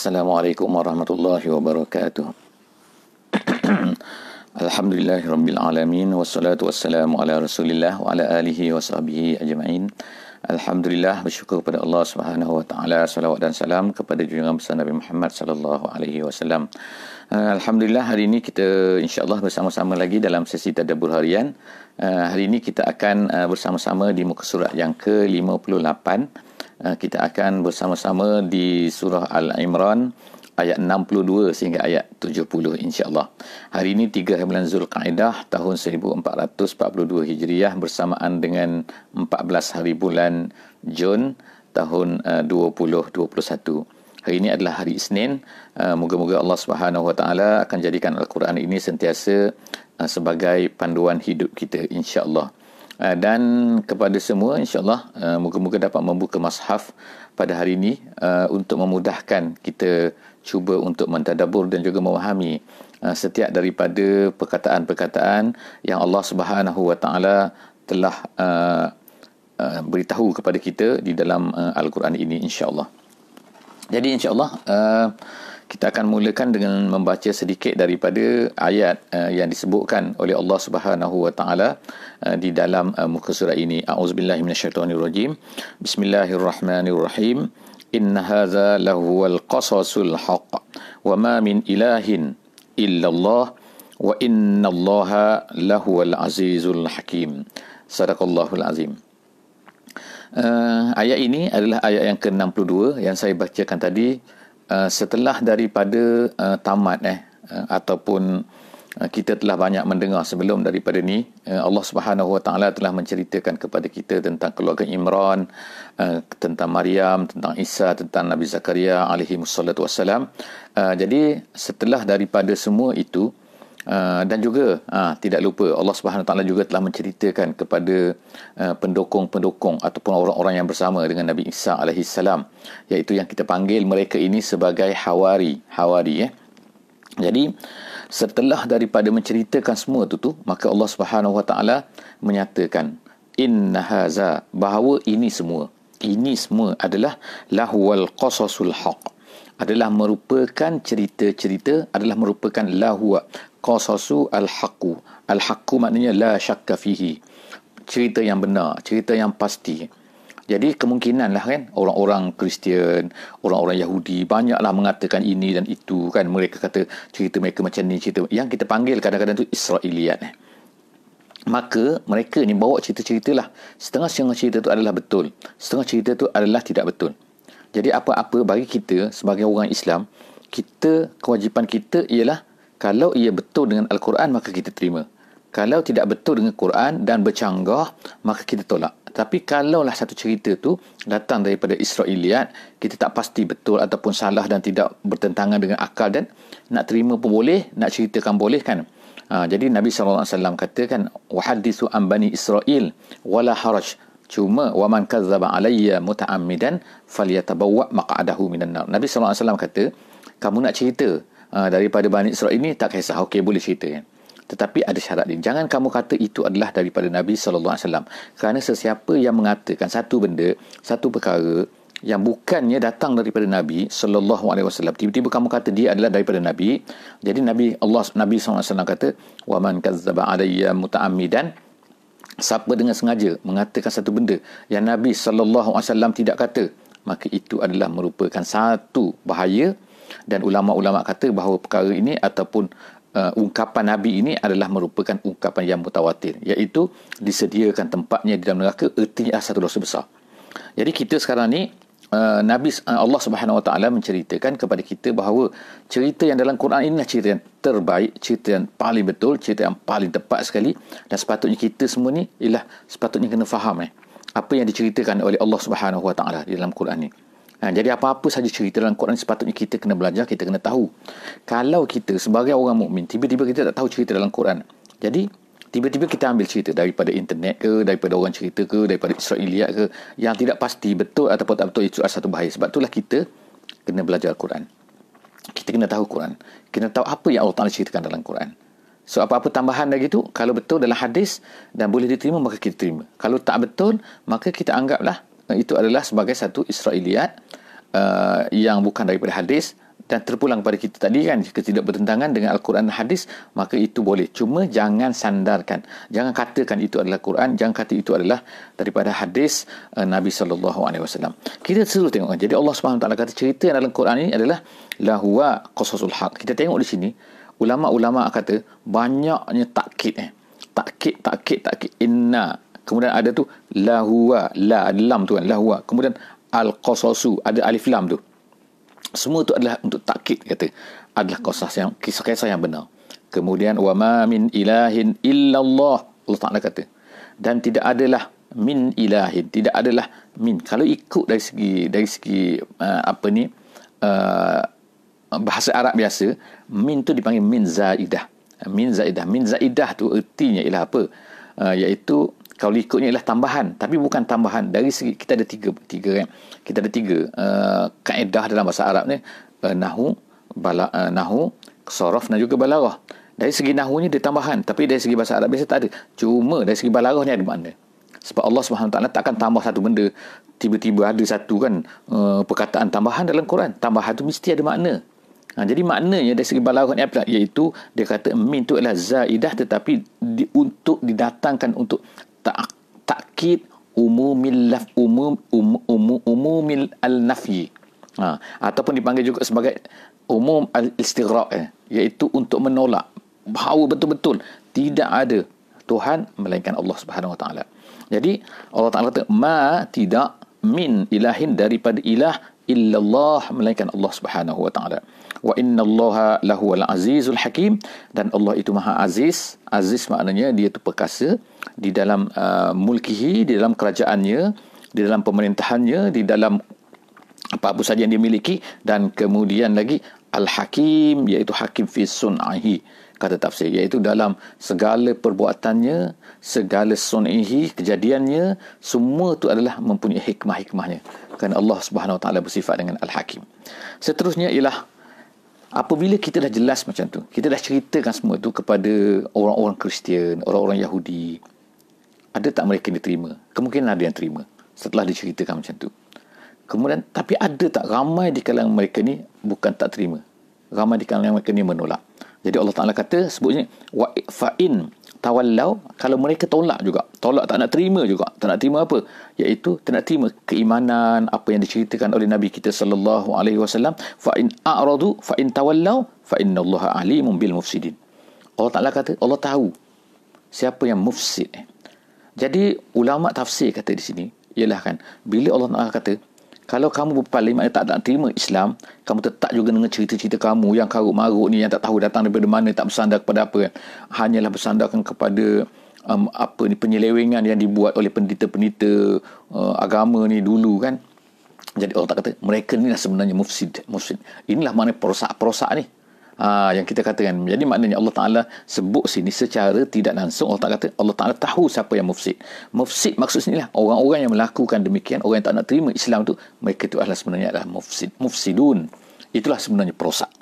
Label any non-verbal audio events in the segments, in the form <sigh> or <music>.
Assalamualaikum warahmatullahi wabarakatuh. <clears throat> Alhamdulillah Rabbil Alamin Wassalatu wassalamu ala rasulillah Wa ala alihi wa sahbihi ajma'in Alhamdulillah bersyukur kepada Allah Subhanahu wa taala salawat dan salam kepada junjungan besar Nabi Muhammad sallallahu alaihi wasallam. Uh, Alhamdulillah hari ini kita insya-Allah bersama-sama lagi dalam sesi tadabbur harian. Uh, hari ini kita akan uh, bersama-sama di muka surat yang ke-58. Uh, kita akan bersama-sama di surah Al-Imran ayat 62 sehingga ayat 70 insya-Allah. Hari ini 3 bulan Zulkaidah tahun 1442 Hijriah bersamaan dengan 14 hari bulan Jun tahun uh, 2021. Hari ini adalah hari Isnin. Uh, moga-moga Allah Subhanahu Wa Taala akan jadikan Al-Quran ini sentiasa sebagai panduan hidup kita insya-Allah. Uh, dan kepada semua insya-Allah uh, moga-moga dapat membuka mushaf pada hari ini uh, untuk memudahkan kita cuba untuk mentadabur dan juga memahami uh, setiap daripada perkataan-perkataan yang Allah Subhanahu Wa Taala telah uh, beritahu kepada kita di dalam uh, Al-Quran ini insya-Allah. Jadi insya-Allah uh, kita akan mulakan dengan membaca sedikit daripada ayat uh, yang disebutkan oleh Allah Subhanahu Wa Taala uh, di dalam uh, muka surat ini. A'udzubillahi minasyaitonirrajim. Bismillahirrahmanirrahim. إن هذا لهو القصص الحق وما من إله إلا الله وإن الله لهو العزيز الحكيم صدق الله العظيم Uh, ayat ini adalah ayat yang ke-62 yang saya bacakan tadi uh, setelah daripada uh, tamat eh uh, ataupun Eh, kita telah banyak mendengar sebelum daripada ni eh, Allah Subhanahu Wa Taala telah menceritakan kepada kita tentang keluarga Imran eh, tentang Maryam tentang Isa tentang Nabi Zakaria alaihi wassalam. Jadi setelah daripada semua itu dan juga tidak lupa Allah Subhanahu Taala juga telah menceritakan kepada pendukung-pendukung ataupun orang-orang yang bersama dengan Nabi Isa alaihi salam iaitu yang kita panggil mereka ini sebagai hawari hawari eh jadi setelah daripada menceritakan semua itu tu maka Allah Subhanahu Wa Taala menyatakan inna haza bahawa ini semua ini semua adalah lahwal qasasul haq adalah merupakan cerita-cerita adalah merupakan lahwa qasasu al haqu al haqu maknanya la syakka fihi cerita yang benar cerita yang pasti jadi kemungkinan lah kan orang-orang Kristian, orang-orang Yahudi banyaklah mengatakan ini dan itu kan mereka kata cerita mereka macam ni cerita yang kita panggil kadang-kadang tu Israeliat eh. Maka mereka ni bawa cerita-cerita lah. Setengah-setengah cerita tu adalah betul. Setengah cerita tu adalah tidak betul. Jadi apa-apa bagi kita sebagai orang Islam, kita kewajipan kita ialah kalau ia betul dengan Al-Quran maka kita terima. Kalau tidak betul dengan Quran dan bercanggah maka kita tolak. Tapi kalaulah satu cerita tu datang daripada Israeliat, kita tak pasti betul ataupun salah dan tidak bertentangan dengan akal dan nak terima pun boleh, nak ceritakan boleh kan. Ha, jadi Nabi SAW katakan, وَحَدِّثُ أَنْ بَنِي إِسْرَائِيل وَلَا حَرَجْ Cuma waman kadzaba alayya muta'ammidan falyatabawwa maq'adahu minan nar. Nabi sallallahu alaihi wasallam kata, kamu nak cerita uh, daripada Bani Israel ini tak kisah, okey boleh cerita kan. Tetapi ada syarat dia. Jangan kamu kata itu adalah daripada Nabi sallallahu alaihi wasallam. Kerana sesiapa yang mengatakan satu benda, satu perkara yang bukannya datang daripada Nabi sallallahu alaihi wasallam, tiba-tiba kamu kata dia adalah daripada Nabi, jadi Nabi Allah Nabi wasallam kata, "Wa man kazzaba alayya muta'ammidan" Siapa dengan sengaja mengatakan satu benda yang Nabi sallallahu alaihi wasallam tidak kata, maka itu adalah merupakan satu bahaya dan ulama-ulama kata bahawa perkara ini ataupun uh, ungkapan Nabi ini adalah merupakan ungkapan yang mutawatir iaitu disediakan tempatnya di dalam neraka ertinya satu dosa besar. Jadi kita sekarang ni uh, Nabi uh, Allah Subhanahu Wa Taala menceritakan kepada kita bahawa cerita yang dalam Quran inilah cerita yang terbaik, cerita yang paling betul, cerita yang paling tepat sekali dan sepatutnya kita semua ni ialah sepatutnya kena faham eh apa yang diceritakan oleh Allah Subhanahu Wa Taala di dalam Quran ini. Ha, jadi apa-apa saja cerita dalam Quran sepatutnya kita kena belajar, kita kena tahu. Kalau kita sebagai orang mukmin tiba-tiba kita tak tahu cerita dalam Quran. Jadi tiba-tiba kita ambil cerita daripada internet ke, daripada orang cerita ke, daripada Israeliat ke yang tidak pasti betul ataupun tak betul itu adalah satu bahaya. Sebab itulah kita kena belajar Quran. Kita kena tahu Quran. Kena tahu apa yang Allah Taala ceritakan dalam Quran. So apa-apa tambahan lagi tu kalau betul dalam hadis dan boleh diterima maka kita terima. Kalau tak betul maka kita anggaplah itu adalah sebagai satu Israeliat uh, yang bukan daripada hadis dan terpulang pada kita tadi kan jika tidak bertentangan dengan Al-Quran dan hadis maka itu boleh. Cuma jangan sandarkan. Jangan katakan itu adalah Quran jangan kata itu adalah daripada hadis uh, Nabi sallallahu alaihi wasallam. Kita selalu tengok jadi Allah Subhanahu taala kata cerita dalam Quran ini adalah lahwa qasasul haq. Kita tengok di sini ulama-ulama kata banyaknya takkid eh. Takkid takkid takkid inna. Kemudian ada tu lahwa la lam tu kan lahwa kemudian al-qasasu ada alif lam tu semua itu adalah untuk takkid kata adalah kisah yang kisah-kisah yang benar. Kemudian wa ma min ilahin illallah Allah Taala kata. Dan tidak adalah min ilahin, tidak adalah min. Kalau ikut dari segi dari segi uh, apa ni uh, bahasa Arab biasa, min tu dipanggil min zaidah. Min zaidah, min zaidah tu ertinya ialah apa? Uh, iaitu kalau ikutnya ialah tambahan. Tapi bukan tambahan. Dari segi kita ada tiga tiga kan. Kita ada tiga uh, kaedah dalam bahasa Arab ni. Uh, nahu bala uh, nahu sorof dan juga balarah dari segi nahunya dia tambahan. Tapi dari segi bahasa Arab biasa tak ada. Cuma dari segi balarah ni ada makna. Sebab Allah Subhanahu taala takkan tambah satu benda. Tiba-tiba ada satu kan uh, perkataan tambahan dalam Quran. Tambahan tu mesti ada makna. Ha, jadi maknanya dari segi balaghah ni apa iaitu dia kata min tu adalah zaidah tetapi di, untuk didatangkan untuk tak takkid umumil laf umum um, umum umumil al nafyi ha, ataupun dipanggil juga sebagai umum al istighraq eh, iaitu untuk menolak bahawa betul-betul. Tidak ada Tuhan melainkan Allah Subhanahu Wa Taala. Jadi Allah Taala kata ma tidak min ilahin daripada ilah illallah melainkan Allah Subhanahu Wa Taala. Wa inna allaha lahu al azizul hakim. Dan Allah itu maha aziz. Aziz maknanya dia itu perkasa di dalam uh, mulkihi di dalam kerajaannya di dalam pemerintahannya di dalam apa-apa saja yang dia miliki dan kemudian lagi al hakim iaitu hakim fi sun'ihi kata tafsir iaitu dalam segala perbuatannya segala sun'ihi kejadiannya semua itu adalah mempunyai hikmah-hikmahnya. Kerana Allah Subhanahu wa taala bersifat dengan al hakim seterusnya ialah Apabila kita dah jelas macam tu, kita dah ceritakan semua tu kepada orang-orang Kristian, orang-orang Yahudi, ada tak mereka yang diterima? Kemungkinan ada yang terima setelah diceritakan macam tu. Kemudian, tapi ada tak ramai di kalangan mereka ni bukan tak terima? Ramai di kalangan mereka ni menolak. Jadi Allah Ta'ala kata, sebutnya, wa fa'in tawallau kalau mereka tolak juga tolak tak nak terima juga tak nak terima apa iaitu tak nak terima keimanan apa yang diceritakan oleh nabi kita sallallahu alaihi wasallam fa in a'radu fa in tawallau fa innallaha alimun bil mufsidin Allah Taala kata Allah tahu siapa yang mufsid jadi ulama tafsir kata di sini ialah kan bila Allah Taala kata kalau kamu berpaling maknanya tak nak terima Islam, kamu tetap juga dengan cerita-cerita kamu yang karut marut ni yang tak tahu datang daripada mana, tak bersandar kepada apa kan. Hanyalah bersandarkan kepada um, apa ni penyelewengan yang dibuat oleh pendeta-pendeta uh, agama ni dulu kan. Jadi Allah tak kata mereka ni lah sebenarnya mufsid, mufsid. Inilah mana perosak-perosak ni. Ha, yang kita katakan. Jadi maknanya Allah Taala sebut sini secara tidak langsung. Allah Taala kata Allah Taala tahu siapa yang mufsid. Mufsid maksud sini lah orang-orang yang melakukan demikian orang yang tak nak terima Islam tu mereka itu adalah sebenarnya adalah mufsid mufsidun. Itulah sebenarnya perosak.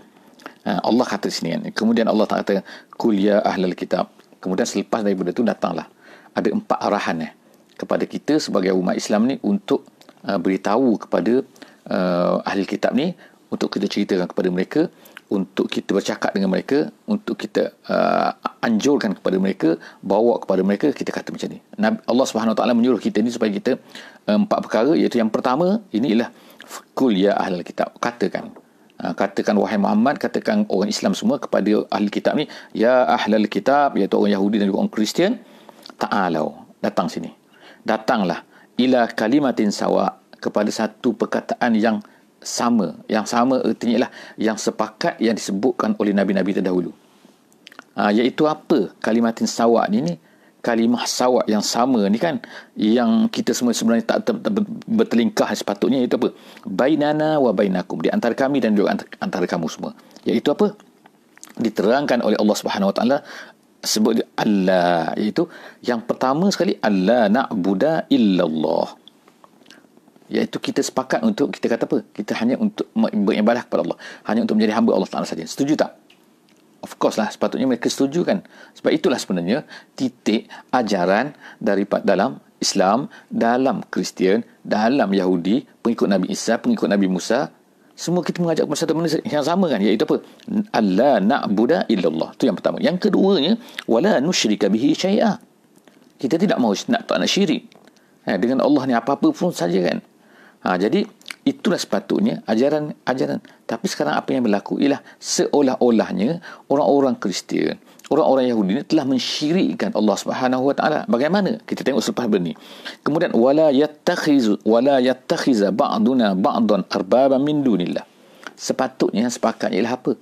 Ha, Allah kata sini kan. Kemudian Allah Taala kata kul ya ahlal kitab. Kemudian selepas daripada itu datanglah. Ada empat arahan eh, kepada kita sebagai umat Islam ni untuk uh, beritahu kepada uh, ahli kitab ni untuk kita ceritakan kepada mereka untuk kita bercakap dengan mereka untuk kita uh, anjurkan kepada mereka bawa kepada mereka kita kata macam ni. Allah Subhanahu Taala menyuruh kita ni supaya kita uh, empat perkara. Iaitu yang pertama ini ialah kul ya ahlul kitab. Katakan uh, katakan wahai Muhammad katakan orang Islam semua kepada ahli kitab ni ya ahlul kitab iaitu orang Yahudi dan juga orang Kristian ta'alau. Datang sini. Datanglah ila kalimatin sawa kepada satu perkataan yang sama. Yang sama artinya ialah yang sepakat yang disebutkan oleh nabi-nabi terdahulu. Ha, iaitu apa? Kalimatin sawak ni ni kalimah sawak yang sama ni kan yang kita semua sebenarnya tak ter, ter, bertelingkah sepatutnya itu apa? Bainana wa bainakum. Di antara kami dan juga antara, antara kamu semua. Iaitu apa? Diterangkan oleh Allah Subhanahu Wa Taala sebut Allah. Iaitu yang pertama sekali Allah na'budu illallah iaitu kita sepakat untuk kita kata apa? Kita hanya untuk beribadah kepada Allah. Hanya untuk menjadi hamba Allah Taala saja. Setuju tak? Of course lah sepatutnya mereka setuju kan? Sebab itulah sebenarnya titik ajaran daripada dalam Islam dalam Kristian dalam Yahudi pengikut Nabi Isa pengikut Nabi Musa semua kita mengajak kepada satu benda yang sama kan? Iaitu apa? Alla na'budu illallah. Itu yang pertama. Yang keduanya wala nusyrika bihi syai'a. Kita tidak mahu nak tak nak syirik. Ha, dengan Allah ni apa-apa pun saja kan ha, jadi itulah sepatutnya ajaran ajaran tapi sekarang apa yang berlaku ialah seolah-olahnya orang-orang Kristian orang-orang Yahudi ini telah mensyirikkan Allah Subhanahu wa taala. Bagaimana? Kita tengok selepas ini. Kemudian wala yattakhizu wala yattakhiza ba'duna ba'dan arbaba min dunillah. Sepatutnya sepakat ialah apa?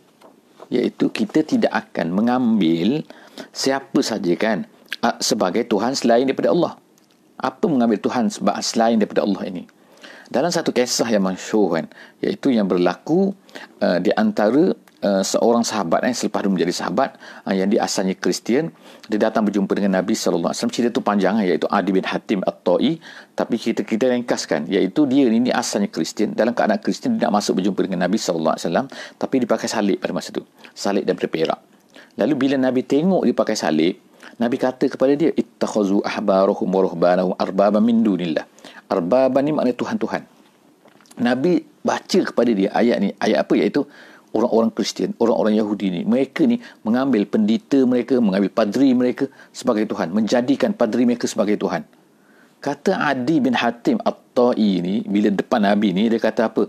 Iaitu kita tidak akan mengambil siapa saja kan sebagai Tuhan selain daripada Allah. Apa mengambil Tuhan selain daripada Allah ini? Dalam satu kisah yang masyhur kan, iaitu yang berlaku uh, di antara Uh, seorang sahabat eh, selepas dia menjadi sahabat uh, yang dia asalnya Kristian dia datang berjumpa dengan Nabi sallallahu alaihi wasallam. Cerita itu panjang iaitu Adi bin Hatim At-Tai. Tapi kita kita ringkaskan iaitu dia ini asalnya Kristian. Dalam keadaan Kristian dia nak masuk berjumpa dengan Nabi sallallahu alaihi wasallam tapi dia pakai salib pada masa itu salib daripada perak. Lalu bila Nabi tengok dia pakai salib Nabi kata kepada dia ittakhazu ahbarahum wa ruhbanahum arbaba min dunillah arbaba ni maknanya tuhan-tuhan Nabi baca kepada dia ayat ni ayat apa iaitu orang-orang Kristian, orang-orang Yahudi ni, mereka ni mengambil pendeta mereka, mengambil padri mereka sebagai Tuhan, menjadikan padri mereka sebagai Tuhan. Kata Adi bin Hatim At-Ta'i ni, bila depan Nabi ni, dia kata apa?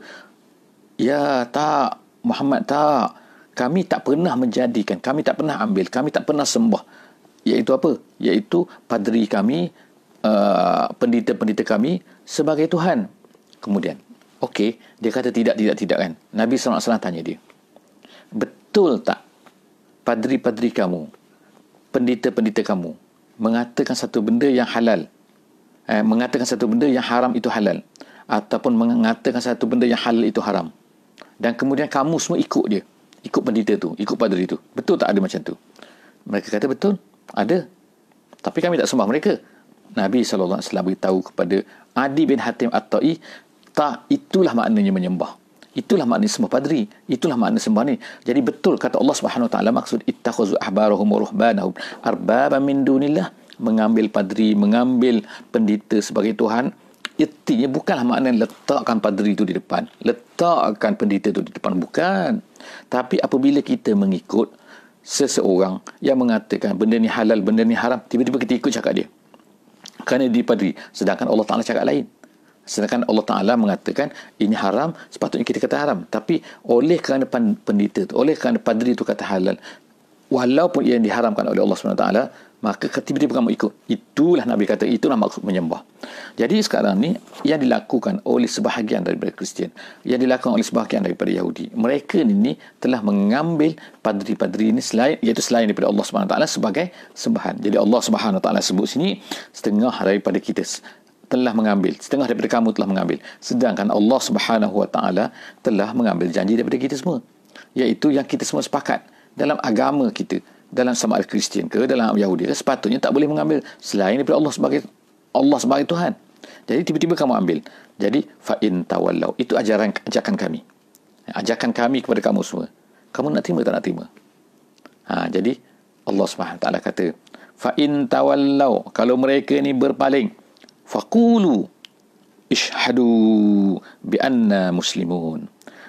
Ya, tak. Muhammad, tak. Kami tak pernah menjadikan, kami tak pernah ambil, kami tak pernah sembah. Iaitu apa? Iaitu padri kami, uh, pendeta-pendeta kami sebagai Tuhan. Kemudian, okey, dia kata tidak, tidak, tidak kan. Nabi SAW tanya dia betul tak padri-padri kamu pendeta-pendeta kamu mengatakan satu benda yang halal eh, mengatakan satu benda yang haram itu halal ataupun mengatakan satu benda yang halal itu haram? Dan kemudian kamu semua ikut dia ikut pendeta tu ikut padri tu. Betul tak ada macam tu? Mereka kata betul ada. Tapi kami tak sembah mereka Nabi SAW beritahu kepada Adi bin Hatim At-Ta'i tak itulah maknanya menyembah Itulah makna sembah padri. Itulah makna sembah ni. Jadi betul kata Allah Subhanahu Taala maksud ittakhazu ahbarahum wa ruhbanahum arbaba min dunillah mengambil padri, mengambil pendeta sebagai tuhan. Artinya bukanlah makna letakkan padri itu di depan. Letakkan pendeta itu di depan bukan. Tapi apabila kita mengikut seseorang yang mengatakan benda ni halal, benda ni haram, tiba-tiba kita ikut cakap dia. Kerana di padri. Sedangkan Allah Taala cakap lain. Sedangkan Allah Ta'ala mengatakan ini haram, sepatutnya kita kata haram. Tapi oleh kerana pendeta itu, oleh kerana padri itu kata halal, walaupun ia diharamkan oleh Allah SWT, maka tiba-tiba kamu ikut. Itulah Nabi kata, itulah maksud menyembah. Jadi sekarang ni, yang dilakukan oleh sebahagian daripada Kristian, yang dilakukan oleh sebahagian daripada Yahudi, mereka ini telah mengambil padri-padri ini selain, iaitu selain daripada Allah SWT sebagai sembahan. Jadi Allah SWT sebut sini, setengah daripada kita telah mengambil setengah daripada kamu telah mengambil sedangkan Allah Subhanahu wa taala telah mengambil janji daripada kita semua iaitu yang kita semua sepakat dalam agama kita dalam sama ada Kristian ke dalam Yahudi ke sepatutnya tak boleh mengambil selain daripada Allah sebagai Allah sebagai Tuhan. Jadi tiba-tiba kamu ambil. Jadi fa in tawallau itu ajaran ajakan kami. Ajakan kami kepada kamu semua. Kamu nak terima tak nak terima? Ha jadi Allah Subhanahu taala kata fa in tawallau kalau mereka ni berpaling faqulu ishhadu bi anna muslimun.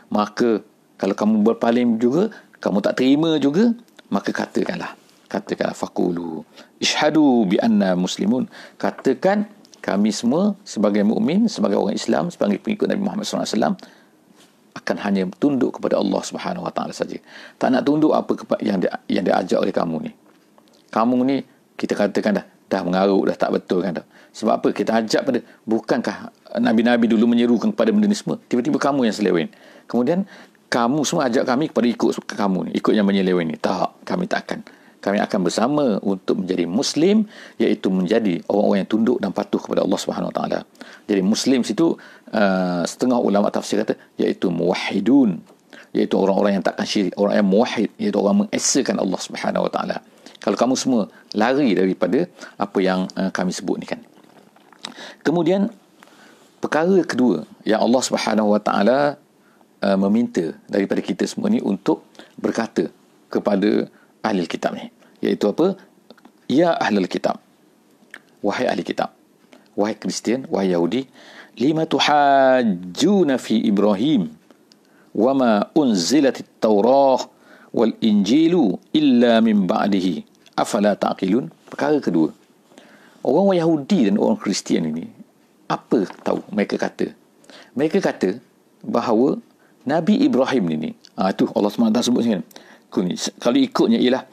Maka kalau kamu berpaling juga kamu tak terima juga maka katakanlah katakanlah faqulu ishhadu bi anna muslimun katakan kami semua sebagai mukmin sebagai orang Islam sebagai pengikut Nabi Muhammad SAW akan hanya tunduk kepada Allah Subhanahu Wa Taala saja. Tak nak tunduk apa yang dia, yang diajak oleh kamu ni. Kamu ni kita katakan dah dah mengaruk dah tak betul kan dah. Sebab apa? Kita ajak pada bukankah Nabi-Nabi dulu menyerukan kepada benda ni semua? Tiba-tiba kamu yang seleweng. Kemudian kamu semua ajak kami kepada ikut kamu ni, ikut yang menyeleweng ni. Tak, kami tak akan. Kami akan bersama untuk menjadi Muslim iaitu menjadi orang-orang yang tunduk dan patuh kepada Allah Subhanahu Wa Taala. Jadi Muslim situ uh, setengah ulama tafsir kata iaitu muwahhidun iaitu orang-orang yang takkan syirik, orang yang muwahhid iaitu orang mengesakan Allah Subhanahu Wa Taala. Kalau kamu semua lari daripada apa yang uh, kami sebut ni kan. Kemudian perkara kedua yang Allah Subhanahu Wa Taala uh, meminta daripada kita semua ni untuk berkata kepada ahli kitab ni iaitu apa? Ya ahli kitab. Wahai ahli kitab. Wahai Kristian, wahai Yahudi, lima tuhajjuna fi Ibrahim wa ma unzilat at-taurah wal injilu illa min ba'dihi afala taqilun perkara kedua orang Yahudi dan orang Kristian ini apa tahu mereka kata mereka kata bahawa Nabi Ibrahim ini ah tu Allah SWT sebut sini. Kalau ikutnya ialah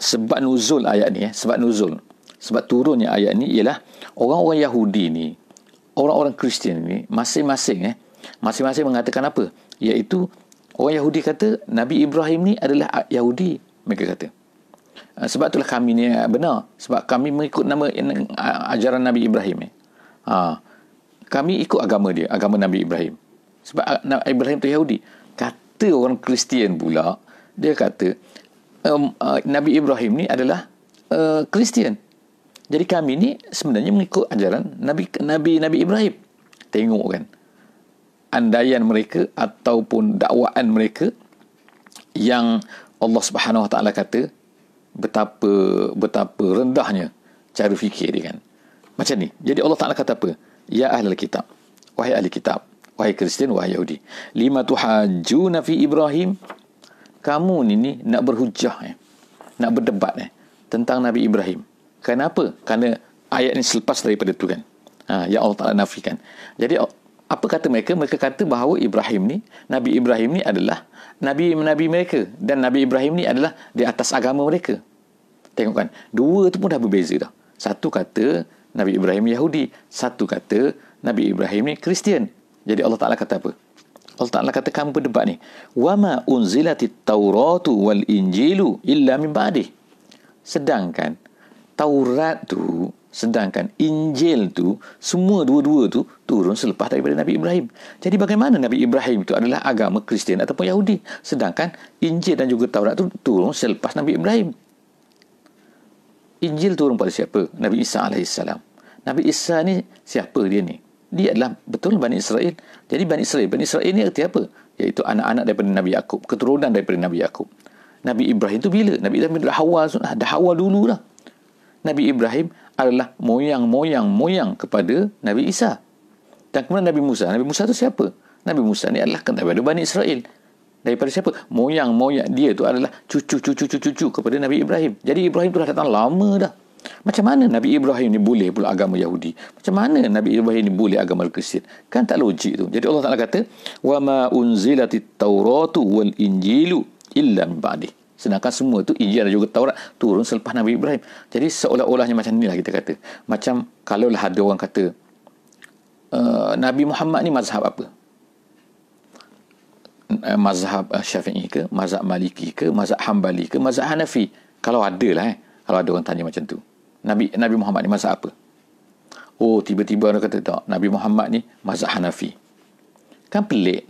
sebab nuzul ayat ni eh, sebab nuzul sebab turunnya ayat ni ialah orang-orang Yahudi ni orang-orang Kristian ni masing-masing eh masing-masing mengatakan apa? Iaitu orang Yahudi kata Nabi Ibrahim ni adalah Yahudi mereka kata. Ah, sebab itulah kami ni benar. Sebab kami mengikut nama ajaran Nabi Ibrahim eh. ha, kami ikut agama dia agama Nabi Ibrahim sebab Nabi Ibrahim tu Yahudi kata orang Kristian pula dia kata um, uh, Nabi Ibrahim ni adalah uh, Kristian. Uh, Jadi kami ni sebenarnya mengikut ajaran Nabi Nabi Nabi Ibrahim. Tengok kan. Andaian mereka ataupun dakwaan mereka yang Allah Subhanahu Wa Taala kata betapa betapa rendahnya cara fikir dia kan. Macam ni. Jadi Allah Taala kata apa? Ya ahli kitab. Wahai ahli kitab. Wahai Kristian, wahai Yahudi. Lima tuhajuna fi Ibrahim? Kamu ni ni nak berhujah eh. nak berdebat eh tentang Nabi Ibrahim. Kenapa? Kerana ayat ni selepas daripada tu kan? Ha, ya Allah Ta'ala nafikan. Jadi apa kata mereka? Mereka kata bahawa Ibrahim ni Nabi Ibrahim ni adalah Nabi-Nabi mereka. Dan Nabi Ibrahim ni adalah di atas agama mereka. Tengok kan? Dua tu pun dah berbeza dah. Satu kata Nabi Ibrahim Yahudi. Satu kata Nabi Ibrahim ni Kristian jadi Allah Taala kata apa? Allah Taala kata kamu berdebat ni. Wama unzilatit tauratu wal injilu illa min. Sedangkan Taurat tu sedangkan Injil tu semua dua-dua tu turun selepas daripada Nabi Ibrahim. Jadi bagaimana Nabi Ibrahim itu adalah agama Kristian ataupun Yahudi sedangkan Injil dan juga Taurat tu turun selepas Nabi Ibrahim. Injil turun pada siapa? Nabi Isa alaihissalam. Nabi Isa ni siapa dia ni? Dia adalah betul Bani Israel. Jadi Bani Israel, Bani Israel ni erti apa? Iaitu anak-anak daripada Nabi Yakub, keturunan daripada Nabi Yakub. Nabi Ibrahim tu bila? Nabi Ibrahim dah Hawa, dah Hawa dulu lah. Nabi Ibrahim adalah moyang-moyang-moyang kepada Nabi Isa. Dan kemudian Nabi Musa. Nabi Musa tu siapa? Nabi Musa ni adalah daripada Bani Israel. Daripada siapa? Moyang-moyang dia tu adalah cucu-cucu-cucu kepada Nabi Ibrahim. Jadi Ibrahim tu dah datang lama dah. Macam mana Nabi Ibrahim ni boleh pula agama Yahudi? Macam mana Nabi Ibrahim ni boleh agama Kristian? Kan tak logik tu. Jadi Allah Taala kata, "Wa ma unzilatit Tauratu wal Injilu illa min ba'di." Sedangkan semua tu Injil dan juga Taurat turun selepas Nabi Ibrahim. Jadi seolah-olahnya macam inilah kita kata. Macam kalau lah ada orang kata uh, Nabi Muhammad ni mazhab apa? Uh, mazhab uh, Syafi'i ke, mazhab Maliki ke, mazhab Hambali ke, mazhab Hanafi. Kalau ada lah eh. Kalau ada orang tanya macam tu. Nabi Nabi Muhammad ni mazhab apa? Oh, tiba-tiba orang kata tak. Nabi Muhammad ni mazhab Hanafi. Kan pelik.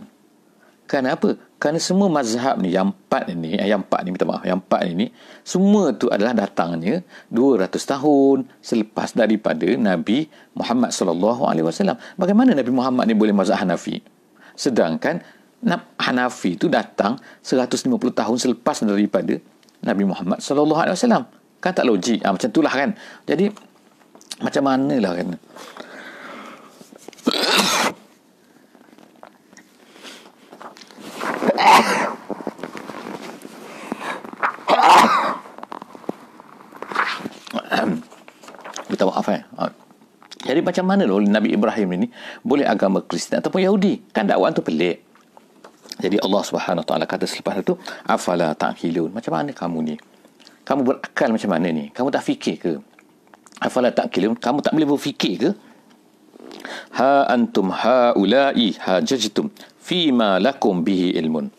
Kenapa? Kerana semua mazhab ni, yang empat ni, eh, yang empat ni, minta maaf, yang empat ni, semua tu adalah datangnya 200 tahun selepas daripada Nabi Muhammad wasallam. Bagaimana Nabi Muhammad ni boleh mazhab Hanafi? Sedangkan Hanafi tu datang 150 tahun selepas daripada Nabi Muhammad sallallahu alaihi wasallam. Kan tak logik. Ha, macam itulah kan. Jadi, macam mana lah kan. Minta maaf eh. Ha. Jadi macam mana loh Nabi Ibrahim ini boleh agama Kristian ataupun Yahudi? Kan dakwaan tu pelik. Jadi Allah Subhanahu Wa Taala kata selepas itu, afala ta'qilun. Macam mana kamu ni? Kamu berakal macam mana ni? Kamu tak fikir ke? Afala tak kilim? Kamu tak boleh berfikir ke? Ha antum haula'i hajajtum fima lakum bihi ilmun.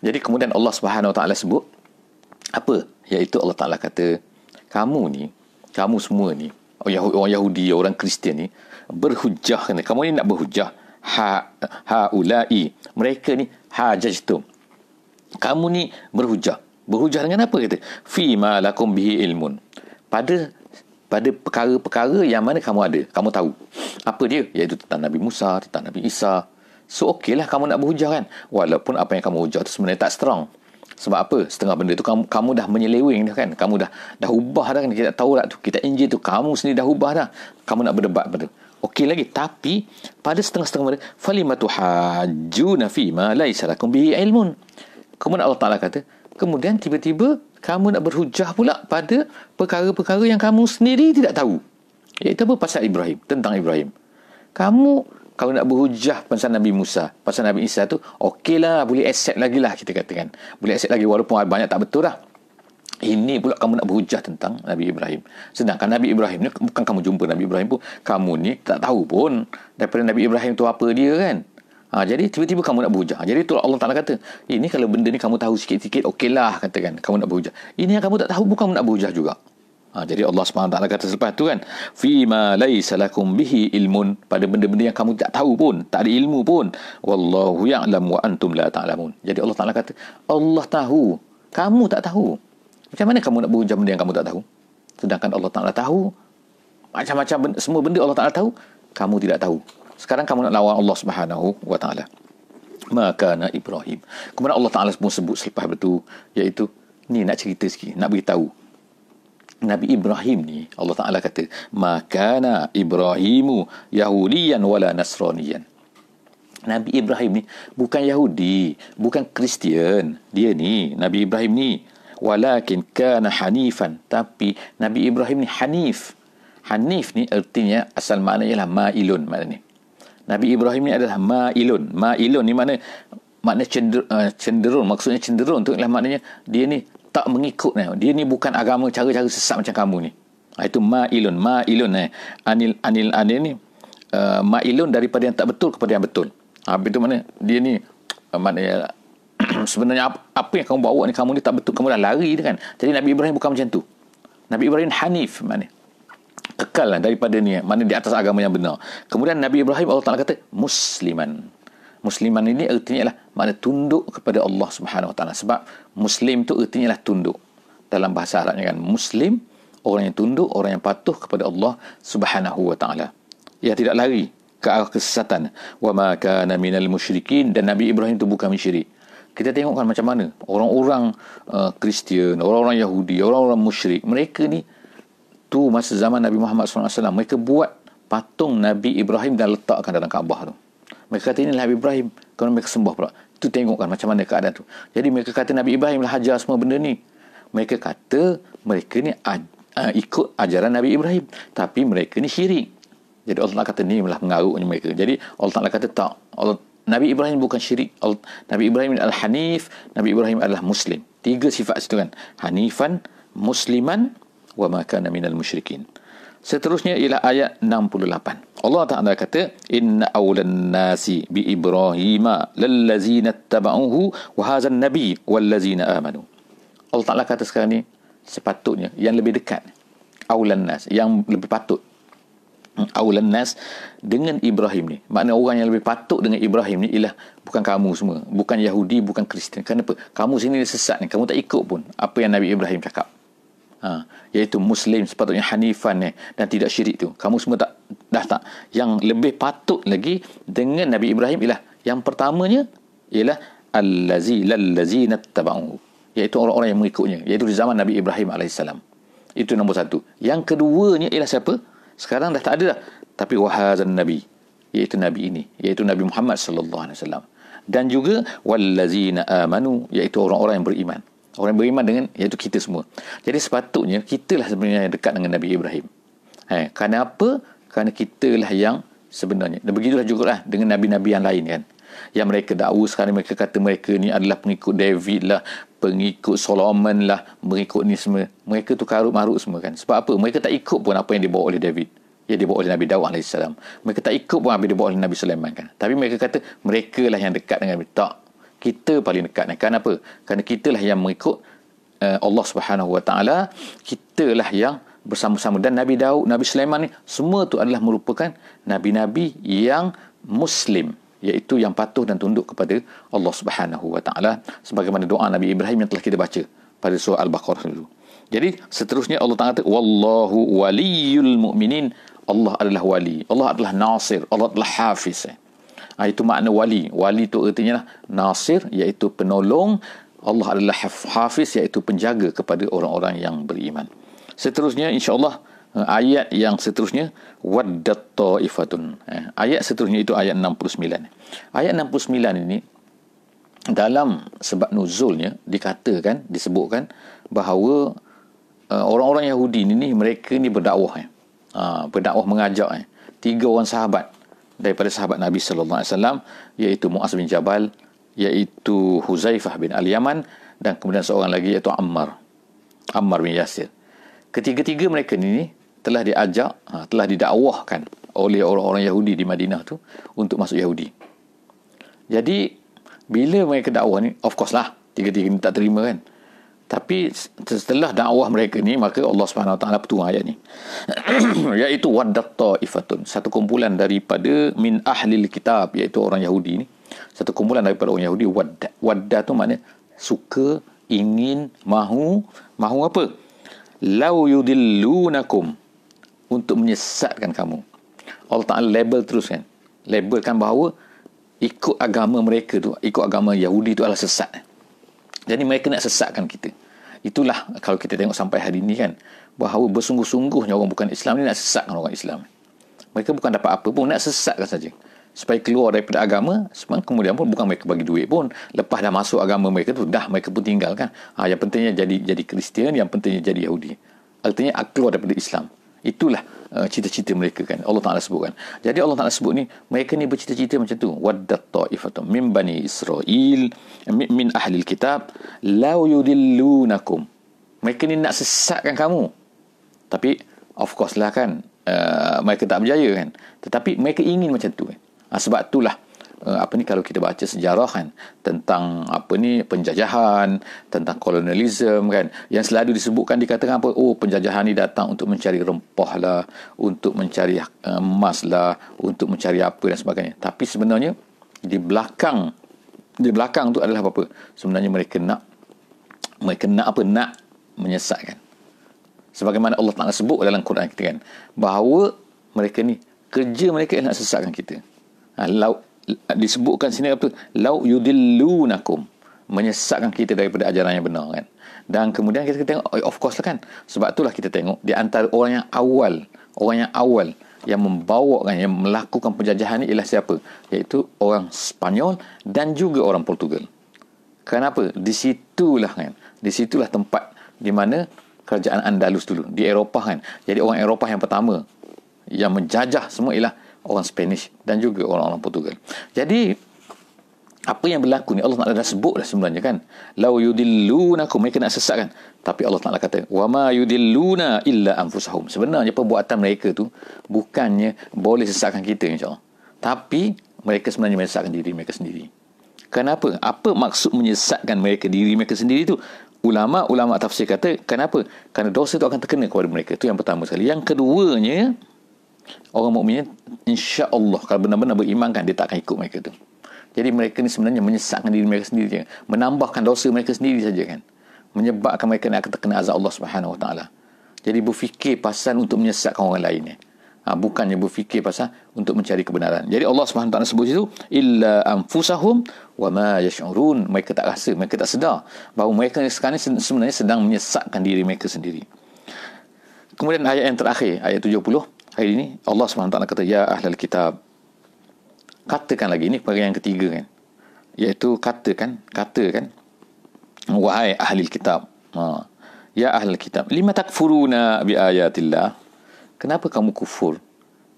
Jadi kemudian Allah Subhanahu Wa Taala sebut apa? Iaitu Allah Taala kata kamu ni, kamu semua ni, orang Yahudi, orang Kristian ni berhujah kan? Kamu ni nak berhujah. Ha haula'i. Mereka ni hajajtum. Kamu ni berhujah. Berhujah dengan apa kata? Fi ma lakum bihi ilmun. Pada pada perkara-perkara yang mana kamu ada, kamu tahu. Apa dia? Iaitu tentang Nabi Musa, tentang Nabi Isa. So okeylah kamu nak berhujah kan? Walaupun apa yang kamu hujah tu sebenarnya tak strong. Sebab apa? Setengah benda tu kamu, kamu dah menyeleweng dah kan? Kamu dah dah ubah dah kan? Kita tahu tak tu. Kita Injil tu kamu sendiri dah ubah dah. Kamu nak berdebat pada. Okey lagi tapi pada setengah-setengah mereka falimatu hajjuna fi ma laisa lakum bihi ilmun. Kemudian Allah Taala kata, kemudian tiba-tiba kamu nak berhujah pula pada perkara-perkara yang kamu sendiri tidak tahu. Iaitu apa pasal Ibrahim, tentang Ibrahim. Kamu kalau nak berhujah pasal Nabi Musa, pasal Nabi Isa tu, okeylah, boleh accept lagi lah kita katakan. Boleh accept lagi walaupun banyak tak betul lah. Ini pula kamu nak berhujah tentang Nabi Ibrahim. Sedangkan Nabi Ibrahim ni bukan kamu jumpa Nabi Ibrahim pun. Kamu ni tak tahu pun daripada Nabi Ibrahim tu apa dia kan. Ha, jadi tiba-tiba kamu nak berhujah. Jadi tu Allah Ta'ala kata, ini kalau benda ni kamu tahu sikit-sikit, okeylah katakan kamu nak berhujah. Ini yang kamu tak tahu pun kamu nak berhujah juga. Ha, jadi Allah SWT kata selepas tu kan, Fima laysa lakum bihi ilmun. Pada benda-benda yang kamu tak tahu pun, tak ada ilmu pun. Ya'lam wa antum la ta'lamun. Jadi Allah Ta'ala kata, Allah tahu, kamu tak tahu. Macam mana kamu nak berhujah benda yang kamu tak tahu? Sedangkan Allah Ta'ala tahu, macam-macam benda, semua benda Allah Ta'ala tahu, kamu tidak tahu. Sekarang kamu nak lawan Allah Subhanahu wa Ta'ala. Maka nak Ibrahim. Kemudian Allah Ta'ala pun sebut selepas itu, iaitu, ni nak cerita sikit, nak beritahu. Nabi Ibrahim ni Allah Taala kata makana Ibrahimu yahudiyan wala nasraniyan. Nabi Ibrahim ni bukan Yahudi bukan Kristian. Dia ni Nabi Ibrahim ni. Walakin kana hanifan. Tapi Nabi Ibrahim ni hanif. Hanif ni artinya asal maknanya ialah mailun maknanya Nabi Ibrahim ni adalah mailun mailun ni mana makna cenderung, uh, cenderung maksudnya cenderung tu ialah maknanya dia ni tak mengikut ni. Dia ni bukan agama cara-cara sesat macam kamu ni. Ha, itu ma'ilun. Ma'ilun eh. Anil, anil, anil ni. Uh, ma'ilun daripada yang tak betul kepada yang betul. Ha, itu mana? Dia ni uh, maknanya <clears throat> sebenarnya apa, apa yang kamu bawa ni kamu ni tak betul kamu dah lari dia kan jadi Nabi Ibrahim bukan macam tu Nabi Ibrahim Hanif mana kekal lah daripada ni mana di atas agama yang benar. Kemudian Nabi Ibrahim Allah Ta'ala kata musliman. Musliman ini artinya adalah makna tunduk kepada Allah Subhanahu Wa Taala. Sebab muslim tu artinya adalah tunduk. Dalam bahasa Arabnya kan muslim orang yang tunduk orang yang patuh kepada Allah Subhanahu Wa Taala. Ia tidak lari ke arah kesesatan. Wa ma kana minal musyrikin. Dan Nabi Ibrahim itu bukan musyrik. Kita tengokkan macam mana orang-orang uh, Kristian, orang-orang Yahudi, orang-orang musyrik, mereka ni tu masa zaman Nabi Muhammad SAW, mereka buat patung Nabi Ibrahim dan letakkan dalam Kaabah tu. Mereka kata inilah Nabi Ibrahim. Kalau mereka sembah pula. Itu tengokkan macam mana keadaan tu. Jadi mereka kata Nabi Ibrahim lah hajar semua benda ni. Mereka kata mereka ni uh, ikut ajaran Nabi Ibrahim. Tapi mereka ni syirik. Jadi Allah kata ni lah mengaruknya mereka. Jadi Allah Ta'ala kata tak. Allah, Nabi Ibrahim bukan syirik. Allah, Nabi Ibrahim adalah Hanif. Nabi Ibrahim adalah Muslim. Tiga sifat situ kan. Hanifan, Musliman, wa makana minal musyrikin. Seterusnya ialah ayat 68. Allah Taala kata inna awlan nasi bi ibrahima lallazina tabauhu wa hadzal nabi wallazina amanu. Allah Taala kata sekarang ni sepatutnya yang lebih dekat awlan nas yang lebih patut awlan nas dengan Ibrahim ni. Makna orang yang lebih patut dengan Ibrahim ni ialah bukan kamu semua, bukan Yahudi, bukan Kristian. Kenapa? Kamu sini sesat ni, kamu tak ikut pun apa yang Nabi Ibrahim cakap ha, iaitu muslim sepatutnya hanifan eh, dan tidak syirik tu. Kamu semua tak dah tak? Yang lebih patut lagi dengan Nabi Ibrahim ialah yang pertamanya ialah allazi lallazi nattaba'u iaitu orang-orang yang mengikutnya iaitu di zaman Nabi Ibrahim alaihissalam itu nombor satu. Yang keduanya ialah siapa? Sekarang dah tak ada dah. Tapi wahazan nabi iaitu nabi ini iaitu Nabi Muhammad sallallahu alaihi wasallam. Dan juga wallazina amanu iaitu orang-orang yang beriman Orang yang beriman dengan iaitu kita semua. Jadi sepatutnya kita lah sebenarnya yang dekat dengan Nabi Ibrahim. Eh, kerana apa? Kerana kita lah yang sebenarnya. Dan begitulah juga lah dengan Nabi-Nabi yang lain kan. Yang mereka dakwa sekarang mereka kata mereka ni adalah pengikut David lah, pengikut Solomon lah, pengikut ni semua. Mereka tu karut marut semua kan. Sebab apa? Mereka tak ikut pun apa yang dibawa oleh David. Yang dibawa oleh Nabi Dawud AS. Mereka tak ikut pun apa yang dibawa oleh Nabi Sulaiman kan. Tapi mereka kata mereka lah yang dekat dengan Nabi. Tak kita paling dekat ni. Kenapa? Kerana kitalah yang mengikut uh, Allah Subhanahu Wa Taala. Kitalah yang bersama-sama dan Nabi Daud, Nabi Sulaiman ni semua tu adalah merupakan nabi-nabi yang muslim iaitu yang patuh dan tunduk kepada Allah Subhanahu Wa Taala sebagaimana doa Nabi Ibrahim yang telah kita baca pada surah Al-Baqarah dulu. Jadi seterusnya Allah Taala kata wallahu waliyul mu'minin Allah adalah wali, Allah adalah nasir, Allah adalah hafiz. Eh. Ha, itu makna wali. Wali itu artinya lah nasir iaitu penolong. Allah adalah hafiz iaitu penjaga kepada orang-orang yang beriman. Seterusnya insya-Allah uh, ayat yang seterusnya waddat taifatun uh, ayat seterusnya itu ayat 69 ayat 69 ini dalam sebab nuzulnya dikatakan disebutkan bahawa uh, orang-orang Yahudi ini mereka ni berdakwah eh. uh, berdakwah mengajak eh. tiga orang sahabat daripada sahabat Nabi sallallahu alaihi wasallam iaitu Muaz bin Jabal iaitu Huzaifah bin Al-Yaman dan kemudian seorang lagi iaitu Ammar Ammar bin Yasir. Ketiga-tiga mereka ni telah diajak ha, telah didakwahkan oleh orang-orang Yahudi di Madinah tu untuk masuk Yahudi. Jadi bila mereka dakwah ni of course lah tiga-tiga ni tak terima kan tapi setelah dakwah mereka ni maka Allah Subhanahu Taala petuah ayat ni. <clears throat> Iaitu waddat taifatun. Satu kumpulan daripada min ahli kitab iaitu orang Yahudi ni. Satu kumpulan daripada orang Yahudi wadda. Wadda tu maknanya suka ingin mahu. Mahu apa? Lau yudillunakum. Untuk menyesatkan kamu. Allah Taala label terus kan. Labelkan bahawa ikut agama mereka tu ikut agama Yahudi tu adalah sesat jadi mereka nak sesatkan kita. Itulah kalau kita tengok sampai hari ini kan. Bahawa bersungguh-sungguhnya orang bukan Islam ni nak sesatkan orang Islam. Mereka bukan dapat apa pun. Nak sesatkan saja. Supaya keluar daripada agama. Sebab kemudian pun bukan mereka bagi duit pun. Lepas dah masuk agama mereka tu. Dah mereka pun tinggalkan. Ha, yang pentingnya jadi jadi Kristian. Yang pentingnya jadi Yahudi. Artinya keluar daripada Islam. Itulah uh, cita-cita mereka kan. Allah Ta'ala sebutkan. Jadi Allah Ta'ala sebut ni, mereka ni bercita-cita macam tu. Waddat ta'ifatum min bani Israel, min ahli kitab, lau yudillunakum. Mereka ni nak sesatkan kamu. Tapi, of course lah kan, uh, mereka tak berjaya kan. Tetapi mereka ingin macam tu kan. Ha, sebab itulah uh, apa ni kalau kita baca sejarah kan tentang apa ni penjajahan tentang kolonialisme kan yang selalu disebutkan dikatakan apa oh penjajahan ni datang untuk mencari rempah lah untuk mencari uh, emas lah untuk mencari apa dan sebagainya. Tapi sebenarnya di belakang di belakang tu adalah apa sebenarnya mereka nak mereka nak apa? Nak menyesatkan. Sebagaimana Allah Taala sebut dalam Quran kita kan bahawa mereka ni kerja mereka nak sesatkan kita. Ha, disebutkan sini apa? Lau yudillunakum. Menyesatkan kita daripada ajaran yang benar kan? Dan kemudian kita tengok oh, of course lah kan? Sebab itulah kita tengok di antara orang yang awal orang yang awal yang membawa kan yang melakukan penjajahan ini ialah siapa? Iaitu orang Spanyol dan juga orang Portugal. Kenapa? Di situlah kan? Di situlah tempat di mana kerajaan Andalus dulu di Eropah kan? Jadi orang Eropah yang pertama yang menjajah semua ialah orang Spanish dan juga orang-orang Portugal. Jadi apa yang berlaku ni Allah Taala dah sebut dah sebenarnya kan. Lau yudillunakum mereka nak sesatkan. Tapi Allah Taala kata wa ma yudilluna illa anfusahum. Sebenarnya perbuatan mereka tu bukannya boleh sesatkan kita insya-Allah. Tapi mereka sebenarnya menyesatkan diri mereka sendiri. Kenapa? Apa maksud menyesatkan mereka diri mereka sendiri tu? Ulama-ulama tafsir kata kenapa? Kerana dosa itu akan terkena kepada mereka. Itu yang pertama sekali. Yang keduanya, orang mukmin insya-Allah kalau benar-benar beriman kan dia tak akan ikut mereka tu. Jadi mereka ni sebenarnya menyesatkan diri mereka sendiri je. Menambahkan dosa mereka sendiri saja kan. Menyebabkan mereka nak terkena azab Allah Subhanahu Wa Taala. Jadi berfikir pasal untuk menyesatkan orang lain ni. Ha, bukannya berfikir pasal untuk mencari kebenaran. Jadi Allah Subhanahu Wa Taala sebut situ illa anfusahum wa ma yash'urun. Mereka tak rasa, mereka tak sedar bahawa mereka sekarang ni sebenarnya sedang menyesatkan diri mereka sendiri. Kemudian ayat yang terakhir, ayat 70 hari ini Allah SWT kata ya ahlal kitab. Katakan lagi ini perkara yang ketiga kan. Iaitu katakan katakan wahai ahli kitab. Ha. ya ahli kitab lima takfuruna bi ayatillah? Kenapa kamu kufur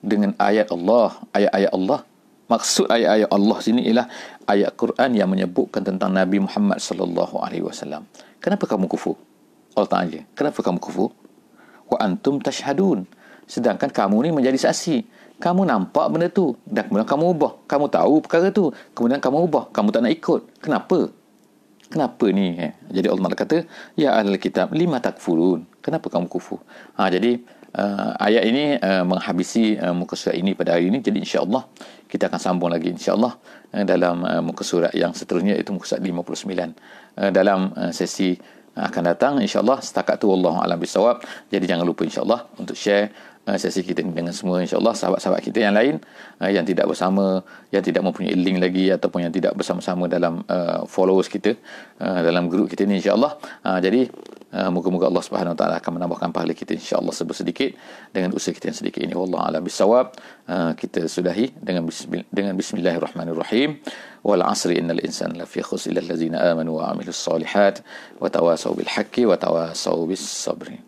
dengan ayat Allah? Ayat-ayat Allah. Maksud ayat-ayat Allah sini ialah ayat Quran yang menyebutkan tentang Nabi Muhammad sallallahu alaihi wasallam. Kenapa kamu kufur? Allah tanya kenapa kamu kufur? Wa antum tashhadun Sedangkan kamu ni menjadi saksi. Kamu nampak benda tu. Dan kemudian kamu ubah. Kamu tahu perkara tu. Kemudian kamu ubah. Kamu tak nak ikut. Kenapa? Kenapa ni? Eh? Jadi Allah kata, Ya ahli kitab, lima takfurun. Kenapa kamu kufur? Ha, jadi, uh, ayat ini uh, menghabisi uh, muka surat ini pada hari ini. Jadi insyaAllah, kita akan sambung lagi insyaAllah uh, dalam uh, muka surat yang seterusnya, itu muka surat 59. Uh, dalam uh, sesi akan datang insyaallah setakat tu Allah alam bisawab jadi jangan lupa insyaallah untuk share sesi kita ni dengan semua insyaallah sahabat-sahabat kita yang lain uh, yang tidak bersama yang tidak mempunyai link lagi ataupun yang tidak bersama-sama dalam uh, followers kita uh, dalam grup kita ni insyaallah uh, jadi Uh, moga-moga Allah Subhanahu Wa Taala akan menambahkan pahala kita insya-Allah sedikit dengan usaha kita yang sedikit ini. Wallahu a'lam bisawab. Uh, kita sudahi dengan dengan bismillahirrahmanirrahim. Wal 'asri innal insana lafi khusr illa amanu wa 'amilus solihat wa tawasaw bil haqqi wa tawasaw bis sabri.